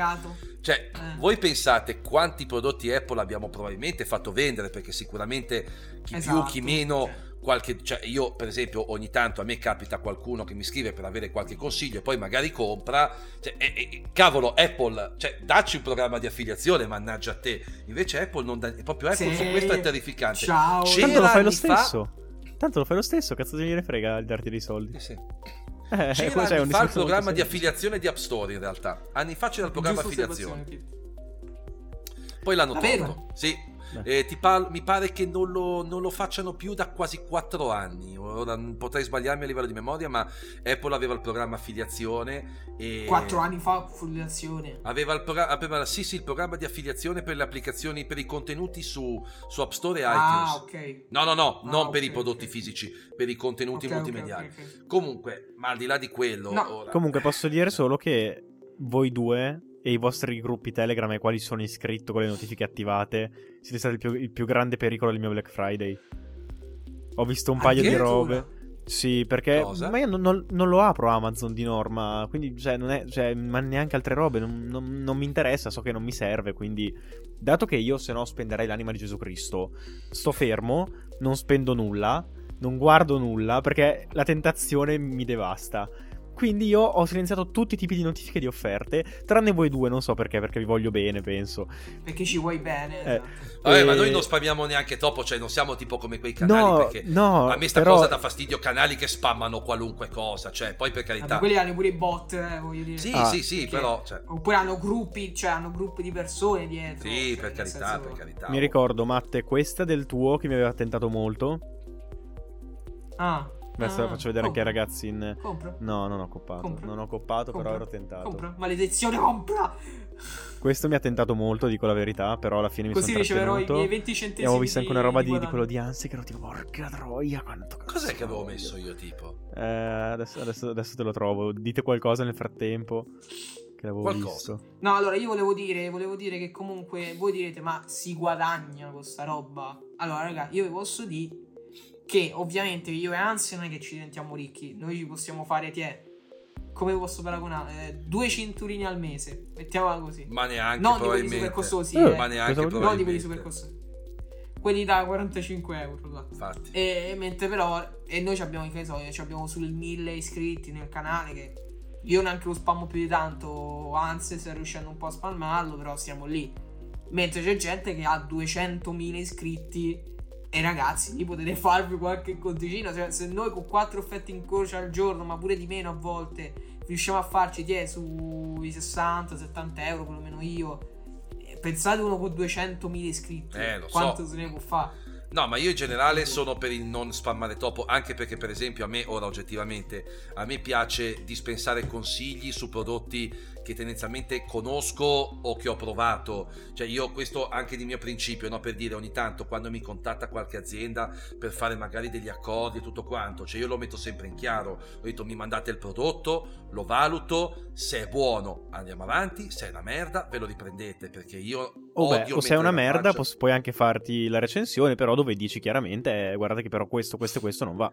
Speaker 2: Cioè, eh. voi pensate quanti prodotti Apple abbiamo probabilmente fatto vendere, perché sicuramente chi esatto, più, chi meno... Cioè qualche, cioè io per esempio ogni tanto a me capita qualcuno che mi scrive per avere qualche consiglio e poi magari compra, cioè, e, e, cavolo Apple, cioè dacci un programma di affiliazione, mannaggia a te, invece Apple non dà, proprio Apple sì. su questo è terrificante.
Speaker 3: Ciao.
Speaker 1: Tanto lo fai lo stesso, fa... tanto lo fai lo stesso, cazzo te ne frega di darti dei soldi.
Speaker 2: Eh sì. Eh, c'era anni fa il programma di affiliazione di App Store in realtà, anni fa c'era il programma di affiliazione. Poi l'hanno tolto. Sì, eh, par- mi pare che non lo, non lo, facciano più da quasi 4 anni. Ora potrei sbagliarmi a livello di memoria, ma Apple aveva il programma affiliazione. E
Speaker 3: 4 anni fa affiliazione.
Speaker 2: Aveva il, programma, aveva, sì, sì, il programma di affiliazione per le applicazioni, per i contenuti su, su App Store e iTunes.
Speaker 3: Ah, ok.
Speaker 2: No, no, no, ah, non okay, per i prodotti okay. fisici, per i contenuti okay, multimediali. Comunque, ma al di là di quello.
Speaker 1: No.
Speaker 2: Ora...
Speaker 1: Comunque, posso dire solo che voi due e i vostri gruppi Telegram ai quali sono iscritto con le notifiche attivate, siete stati il più, il più grande pericolo del mio Black Friday. Ho visto un paio di robe. Sì, perché Cosa? ma io non, non, non, lo apro Amazon di norma, quindi cioè, non è, cioè, ma neanche altre robe, non, non, mi interessa, so che non mi serve, quindi dato che io se no spenderei l'anima di Gesù Cristo, sto fermo, non spendo nulla, non guardo nulla perché la tentazione mi devasta. Quindi io ho silenziato tutti i tipi di notifiche di offerte, tranne voi due, non so perché, perché vi voglio bene, penso.
Speaker 3: Perché ci vuoi bene.
Speaker 2: Eh. Esatto. Vabbè, e... ma noi non spammiamo neanche troppo, cioè non siamo tipo come quei canali
Speaker 1: no,
Speaker 2: perché
Speaker 1: no,
Speaker 2: a me sta
Speaker 1: però...
Speaker 2: cosa dà fastidio, canali che spammano qualunque cosa, cioè poi per carità. Ma
Speaker 3: quelli hanno pure i bot, eh, voglio dire.
Speaker 2: Sì, ah, sì, sì, perché... però... Cioè...
Speaker 3: Oppure hanno gruppi, cioè hanno gruppi di persone dietro.
Speaker 2: Sì, cioè, per carità, senso... per carità.
Speaker 1: Mi ricordo, Matte, questa del tuo che mi aveva tentato molto.
Speaker 3: Ah.
Speaker 1: Adesso ah, faccio vedere compra. anche ai ragazzi in...
Speaker 3: Compra.
Speaker 1: No, non ho coppato. Compra. Non ho coppato, compra. però ero tentato.
Speaker 3: Compra. Maledizione, compra!
Speaker 1: Questo mi ha tentato molto, dico la verità, però alla fine mi
Speaker 3: Così
Speaker 1: sono
Speaker 3: riceverò i miei 20 centesimi.
Speaker 1: E avevo visto anche una roba di, di, di quello di Ansi che ero tipo, porca troia, quanto
Speaker 2: Cos'è che avevo messo io, tipo?
Speaker 1: Eh, adesso, adesso, adesso, te lo trovo. Dite qualcosa nel frattempo. Che l'avevo qualcosa. visto.
Speaker 3: No, allora io volevo dire, volevo dire che comunque voi direte, ma si guadagna questa roba? Allora, raga, io vi posso dire che ovviamente io e Anzi non è che ci diventiamo ricchi, noi ci possiamo fare, tie, come posso paragonare? Eh, due cinturini al mese, mettiamola così.
Speaker 2: Ma neanche
Speaker 3: non di quelli super costosi,
Speaker 2: eh, eh. ma neanche
Speaker 3: non di quelli super costosi. Quelli da 45 euro. Là.
Speaker 2: Infatti.
Speaker 3: E, mentre però, e noi abbiamo, che so, abbiamo sul 1000 iscritti nel canale che io neanche lo spammo più di tanto, anzi sta riuscendo un po' a spalmarlo, però siamo lì. Mentre c'è gente che ha 200.000 iscritti e ragazzi, lì potete farvi qualche conticino. Cioè, se noi con quattro effetti in croce al giorno, ma pure di meno a volte, riusciamo a farci tie sui 60-70 euro, perlomeno io. Eh, pensate uno con 200.000 iscritti.
Speaker 2: Eh,
Speaker 3: quanto
Speaker 2: so.
Speaker 3: se ne può fare?
Speaker 2: No, ma io in generale sono per il non spammare troppo, anche perché per esempio a me, ora oggettivamente, a me piace dispensare consigli su prodotti che tendenzialmente conosco o che ho provato. Cioè io questo anche di mio principio, no? per dire ogni tanto quando mi contatta qualche azienda per fare magari degli accordi e tutto quanto, cioè io lo metto sempre in chiaro. Ho detto mi mandate il prodotto, lo valuto, se è buono andiamo avanti, se è una merda ve lo riprendete perché io...
Speaker 1: Oh beh, o se è una merda posso, puoi anche farti la recensione, però dove dici chiaramente eh, guardate che però questo, questo e questo non va.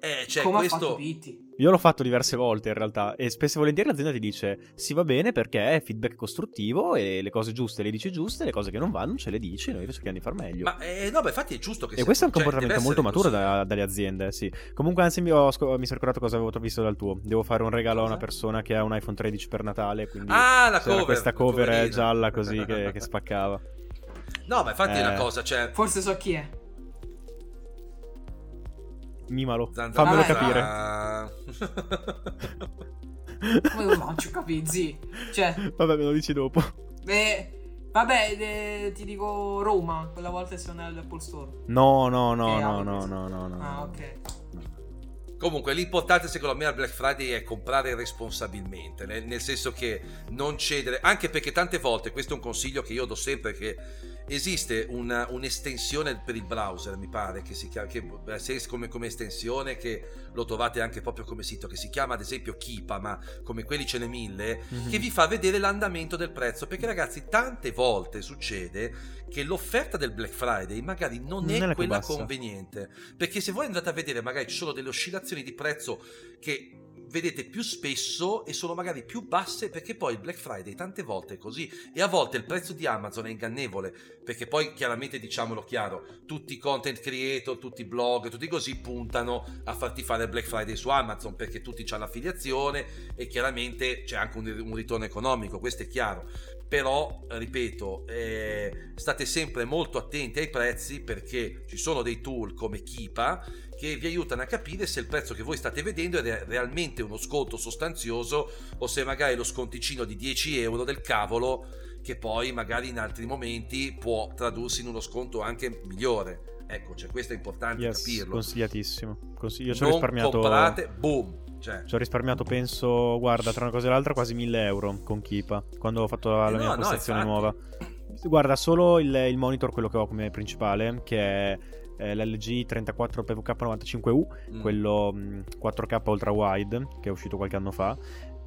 Speaker 2: Eh, cioè, Come questo...
Speaker 3: Pitti?
Speaker 1: Io l'ho fatto diverse volte in realtà e spesso e volentieri l'azienda ti dice sì va bene perché è feedback costruttivo e le cose giuste le dici giuste, le cose che non vanno ce le dici, noi cerchiamo di far meglio.
Speaker 2: Ma eh, no, beh, infatti è giusto che
Speaker 1: E questo è un cioè, comportamento molto maturo da, dalle aziende, sì. Comunque anzi mi, ho, mi sono ricordato cosa avevo visto dal tuo. Devo fare un regalo a una persona che ha un iPhone 13 per Natale, quindi
Speaker 2: ah, la cover,
Speaker 1: questa cover gialla così che, che spaccava.
Speaker 2: No, ma infatti eh. è una cosa, cioè...
Speaker 3: Forse so chi è.
Speaker 1: Mimalo, Zanzara. fammelo capire.
Speaker 3: Ma non ci capisci. Cioè...
Speaker 1: Vabbè, me lo dici dopo.
Speaker 3: Beh, vabbè, eh, ti dico Roma, quella volta sono all'Apple Store.
Speaker 1: No, no, no, no, no, no, no, no.
Speaker 3: Ah, ok.
Speaker 2: Comunque, l'importante secondo me al Black Friday è comprare responsabilmente, nel, nel, senso che non cedere, anche perché tante volte, questo è un consiglio che io do sempre, che esiste una, un'estensione per il browser, mi pare, che si chiama, che, come, come, estensione, che lo trovate anche proprio come sito, che si chiama ad esempio Kipa, ma come quelli ce ne mille, mm-hmm. che vi fa vedere l'andamento del prezzo, perché ragazzi tante volte succede che l'offerta del Black Friday magari non, non è, è quella conveniente, perché se voi andate a vedere magari ci sono delle oscillazioni di prezzo che vedete più spesso e sono magari più basse perché poi il Black Friday tante volte è così. E a volte il prezzo di Amazon è ingannevole perché poi chiaramente diciamolo chiaro tutti i content creator, tutti i blog, tutti così puntano a farti fare il Black Friday su Amazon perché tutti hanno l'affiliazione e chiaramente c'è anche un, un ritorno economico, questo è chiaro però ripeto eh, state sempre molto attenti ai prezzi perché ci sono dei tool come Kipa che vi aiutano a capire se il prezzo che voi state vedendo è realmente uno sconto sostanzioso o se magari lo sconticino di 10 euro del cavolo che poi magari in altri momenti può tradursi in uno sconto anche migliore. Ecco, cioè questo è importante yes, capirlo.
Speaker 1: Consigliatissimo. Consigli- io ci ho risparmiato.
Speaker 2: comprate, boom. Cioè.
Speaker 1: Ci ho risparmiato, penso, guarda, tra una cosa e l'altra, quasi 1000 euro con Kipa quando ho fatto la, eh la no, mia postazione no, nuova. Guarda, solo il, il, monitor, quello che ho come principale, che è eh, l'LG 34 PVK95U, mm. quello mh, 4K ultra wide che è uscito qualche anno fa,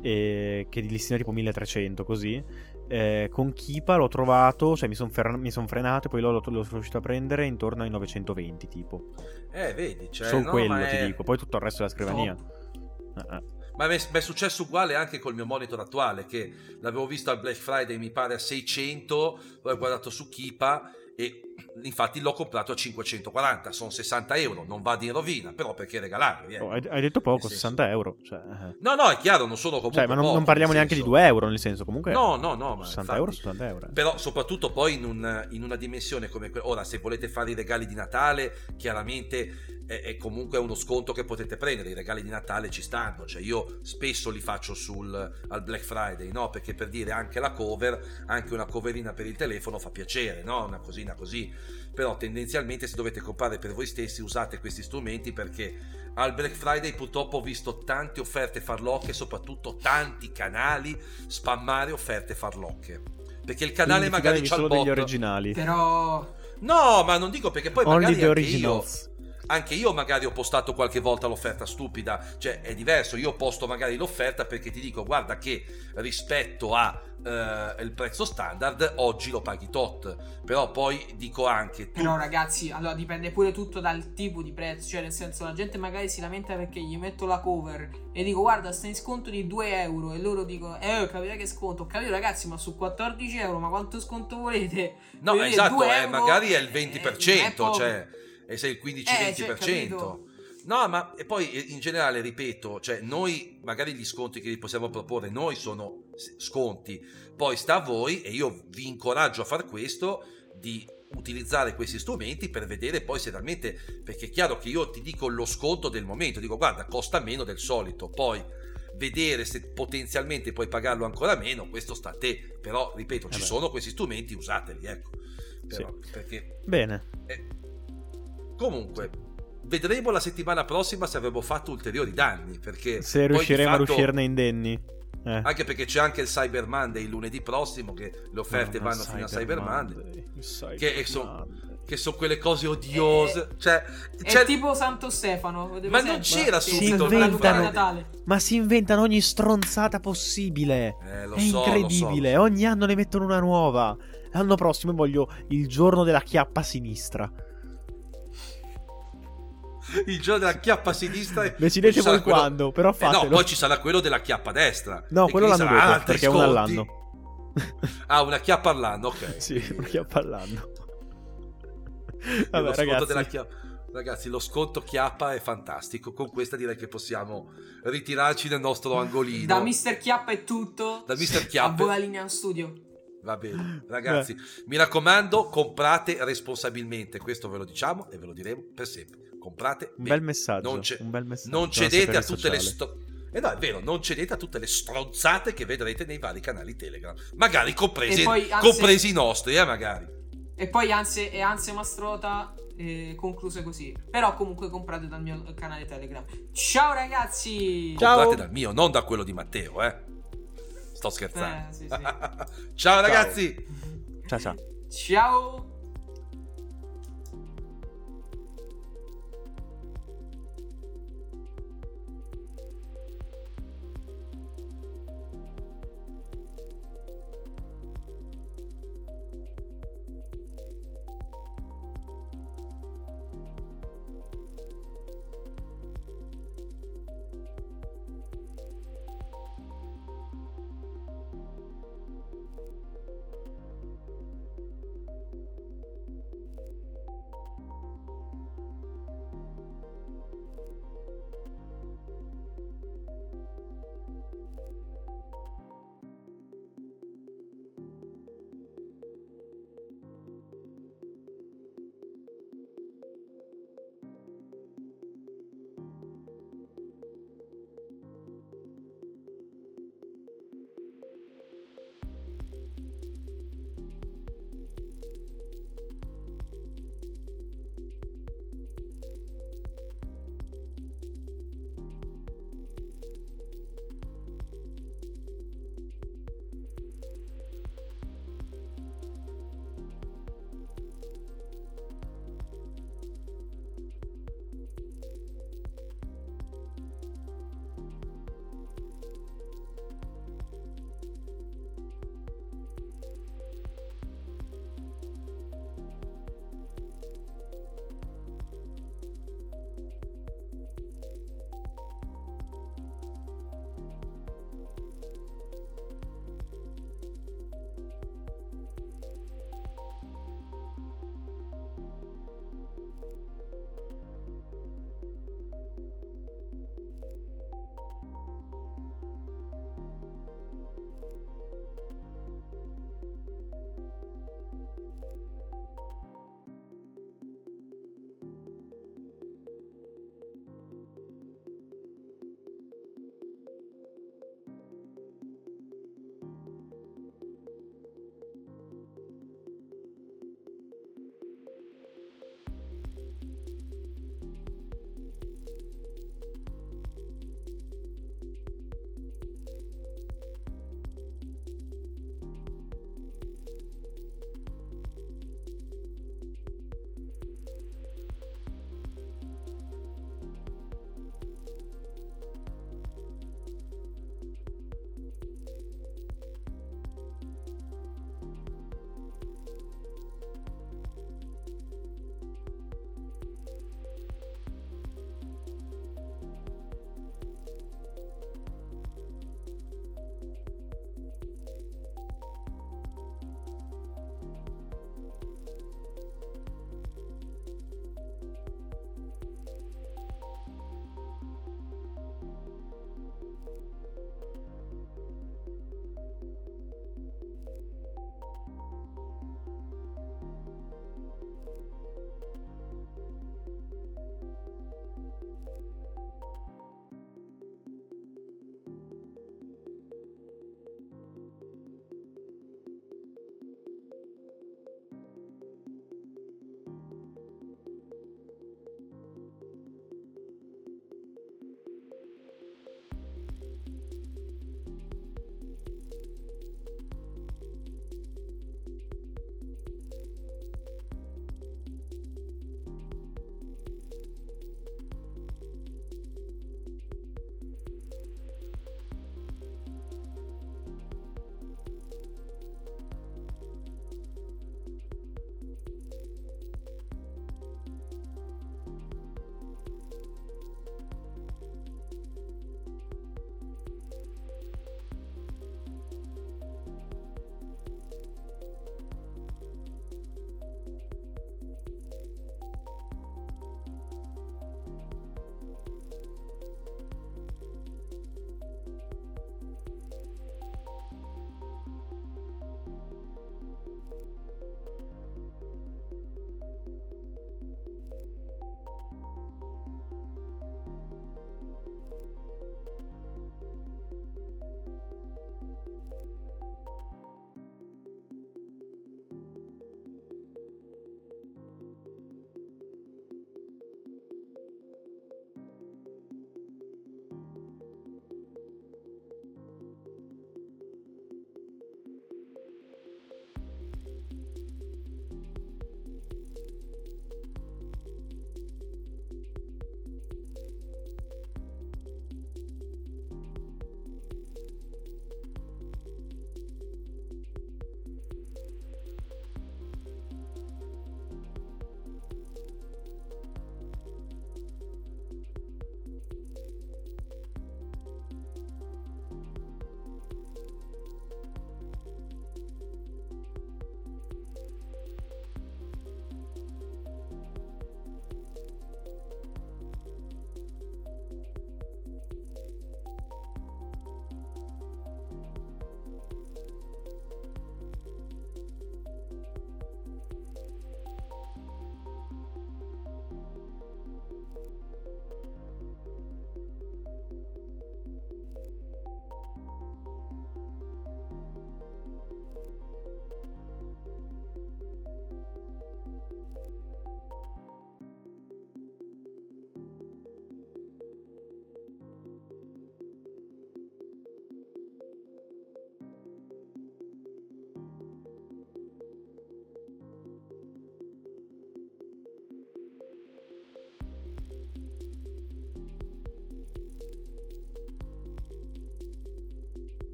Speaker 1: e che di listina tipo 1300 così. Eh, con Kipa l'ho trovato, cioè mi sono fer- son frenato e poi l'ho, l'ho, riuscito a prendere intorno ai 920 tipo.
Speaker 2: Eh, vedi, cioè,
Speaker 1: Solo
Speaker 2: no,
Speaker 1: quello
Speaker 2: è...
Speaker 1: ti dico, poi tutto il resto della scrivania.
Speaker 2: No. Uh-uh. Ma mi è successo uguale anche col mio monitor attuale, che l'avevo visto al Black Friday, mi pare a 600, poi ho guardato su Kipa e infatti l'ho comprato a 540, sono 60 euro, non va in rovina, però perché regalarli? Eh?
Speaker 1: Oh, hai, detto poco, 60 euro. Cioè... Eh.
Speaker 2: No, no, è chiaro, non sono comunque...
Speaker 1: Cioè, ma non,
Speaker 2: poco,
Speaker 1: non parliamo neanche senso... di 2 euro, nel senso, comunque...
Speaker 2: No, no, no.
Speaker 1: 60 infatti, euro, 60 euro. Eh.
Speaker 2: Però soprattutto poi in, un, in una dimensione come quella... Ora, se volete fare i regali di Natale, chiaramente è, è, comunque uno sconto che potete prendere. I regali di Natale ci stanno, cioè io spesso li faccio sul, al Black Friday, no? Perché per dire anche la cover, anche una coverina per il telefono fa piacere, no? Una cosina così. Però tendenzialmente se dovete comprare per voi stessi usate questi strumenti perché al Black Friday purtroppo ho visto tante offerte farlocche e soprattutto tanti canali spammare offerte farlocche. Perché il canale
Speaker 1: Quindi
Speaker 2: magari c'ha il bot.
Speaker 1: degli originali.
Speaker 3: Però
Speaker 2: No, ma non dico perché poi
Speaker 1: Only
Speaker 2: magari anche io
Speaker 1: anche
Speaker 2: io magari ho postato qualche volta l'offerta stupida, cioè è diverso, io posto magari l'offerta perché ti dico guarda che rispetto a uh, il prezzo standard oggi lo paghi tot, però poi dico anche...
Speaker 3: Tu... Però ragazzi, allora dipende pure tutto dal tipo di prezzo, cioè nel senso la gente magari si lamenta perché gli metto la cover e dico guarda sta in sconto di 2 euro e loro dicono eh capite che sconto, ho capito ragazzi ma su 14 euro ma quanto sconto volete?
Speaker 2: No esatto, eh, magari è il 20%, eh, cioè e sei il 15-20%. Eh, no, ma e poi in generale, ripeto, cioè noi magari gli sconti che vi possiamo proporre, noi sono sconti, poi sta a voi e io vi incoraggio a fare questo di utilizzare questi strumenti per vedere poi se realmente perché è chiaro che io ti dico lo sconto del momento dico guarda costa meno del solito poi vedere se potenzialmente puoi pagarlo ancora meno questo sta a te. Però ripeto ci eh sono questi strumenti usateli ecco. Però,
Speaker 1: sì.
Speaker 2: perché
Speaker 1: bene.
Speaker 2: Eh, Comunque, vedremo la settimana prossima se avremo fatto ulteriori danni. Perché
Speaker 1: se riusciremo fatto, a uscirne indenni.
Speaker 2: Eh. Anche perché c'è anche il Cyber Monday il lunedì prossimo, che le offerte no, vanno fino a Cyber Monday. Monday. Che, sono, che sono quelle cose odiose. Eh, cioè,
Speaker 3: è tipo Santo Stefano.
Speaker 2: Ma non c'era subito
Speaker 1: si inventano, Ma si inventano ogni stronzata possibile.
Speaker 2: Eh,
Speaker 1: è
Speaker 2: so,
Speaker 1: incredibile.
Speaker 2: So.
Speaker 1: Ogni anno ne mettono una nuova. L'anno prossimo voglio il giorno della chiappa sinistra.
Speaker 2: il giorno della chiappa a sinistra.
Speaker 1: Decidete voi quello... quando, però fatelo.
Speaker 2: Eh no, poi ci sarà quello della chiappa a destra.
Speaker 1: No, quello l'anno dopo, perché è uno all'anno.
Speaker 2: ah, una chiappa all'anno, ok.
Speaker 1: sì, una chiappa all'anno.
Speaker 2: Vabbè, ragazzi. Chiappa... Ragazzi, lo sconto chiappa è fantastico. Con questa direi che possiamo ritirarci nel nostro angolino.
Speaker 3: Da Mr. Chiappa è tutto.
Speaker 2: Da Mr. Chiappa.
Speaker 3: A vola linea studio.
Speaker 2: Va bene, ragazzi, Beh. mi raccomando, comprate responsabilmente. Questo ve lo diciamo e ve lo diremo per sempre. Comprate
Speaker 1: un bel messaggio. Non, ce- un bel messaggio.
Speaker 2: non cedete a tutte sociale. le sto- e eh no, è vero, non cedete a tutte le stronzate che vedrete nei vari canali Telegram. Magari compresi, poi, anzi, compresi i nostri, eh, magari.
Speaker 3: E poi anzi, e anzi Mastrota eh, concluse così. Però comunque comprate dal mio canale Telegram. Ciao ragazzi!
Speaker 2: Ciao. Comprate dal mio, non da quello di Matteo, eh. Sto scherzando. Eh, sì, sì. ciao ragazzi!
Speaker 1: Ciao ciao.
Speaker 3: Ciao!